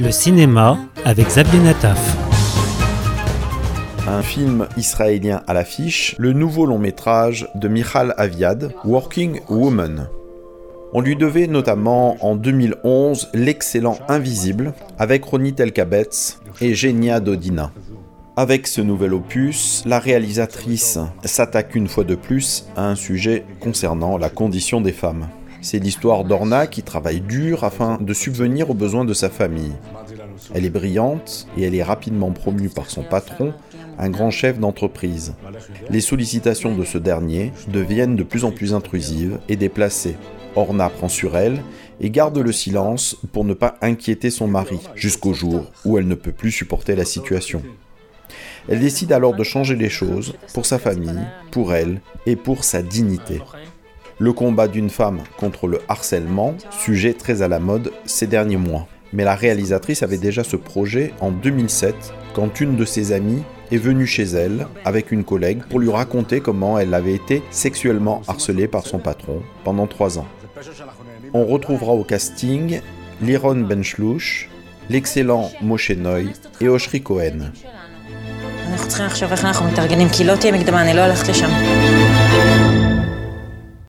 Le cinéma avec Xavier Nataf. Un film israélien à l'affiche, le nouveau long métrage de Michal Aviad, Working Woman. On lui devait notamment en 2011 l'excellent Invisible avec Ronit Elkabetz et Genia Dodina. Avec ce nouvel opus, la réalisatrice s'attaque une fois de plus à un sujet concernant la condition des femmes. C'est l'histoire d'Orna qui travaille dur afin de subvenir aux besoins de sa famille. Elle est brillante et elle est rapidement promue par son patron, un grand chef d'entreprise. Les sollicitations de ce dernier deviennent de plus en plus intrusives et déplacées. Orna prend sur elle et garde le silence pour ne pas inquiéter son mari, jusqu'au jour où elle ne peut plus supporter la situation. Elle décide alors de changer les choses pour sa famille, pour elle et pour sa dignité le combat d'une femme contre le harcèlement, sujet très à la mode ces derniers mois. Mais la réalisatrice avait déjà ce projet en 2007 quand une de ses amies est venue chez elle avec une collègue pour lui raconter comment elle avait été sexuellement harcelée par son patron pendant trois ans. On retrouvera au casting Liron Benchlouch, l'excellent Moshe Noy et Oshri Cohen.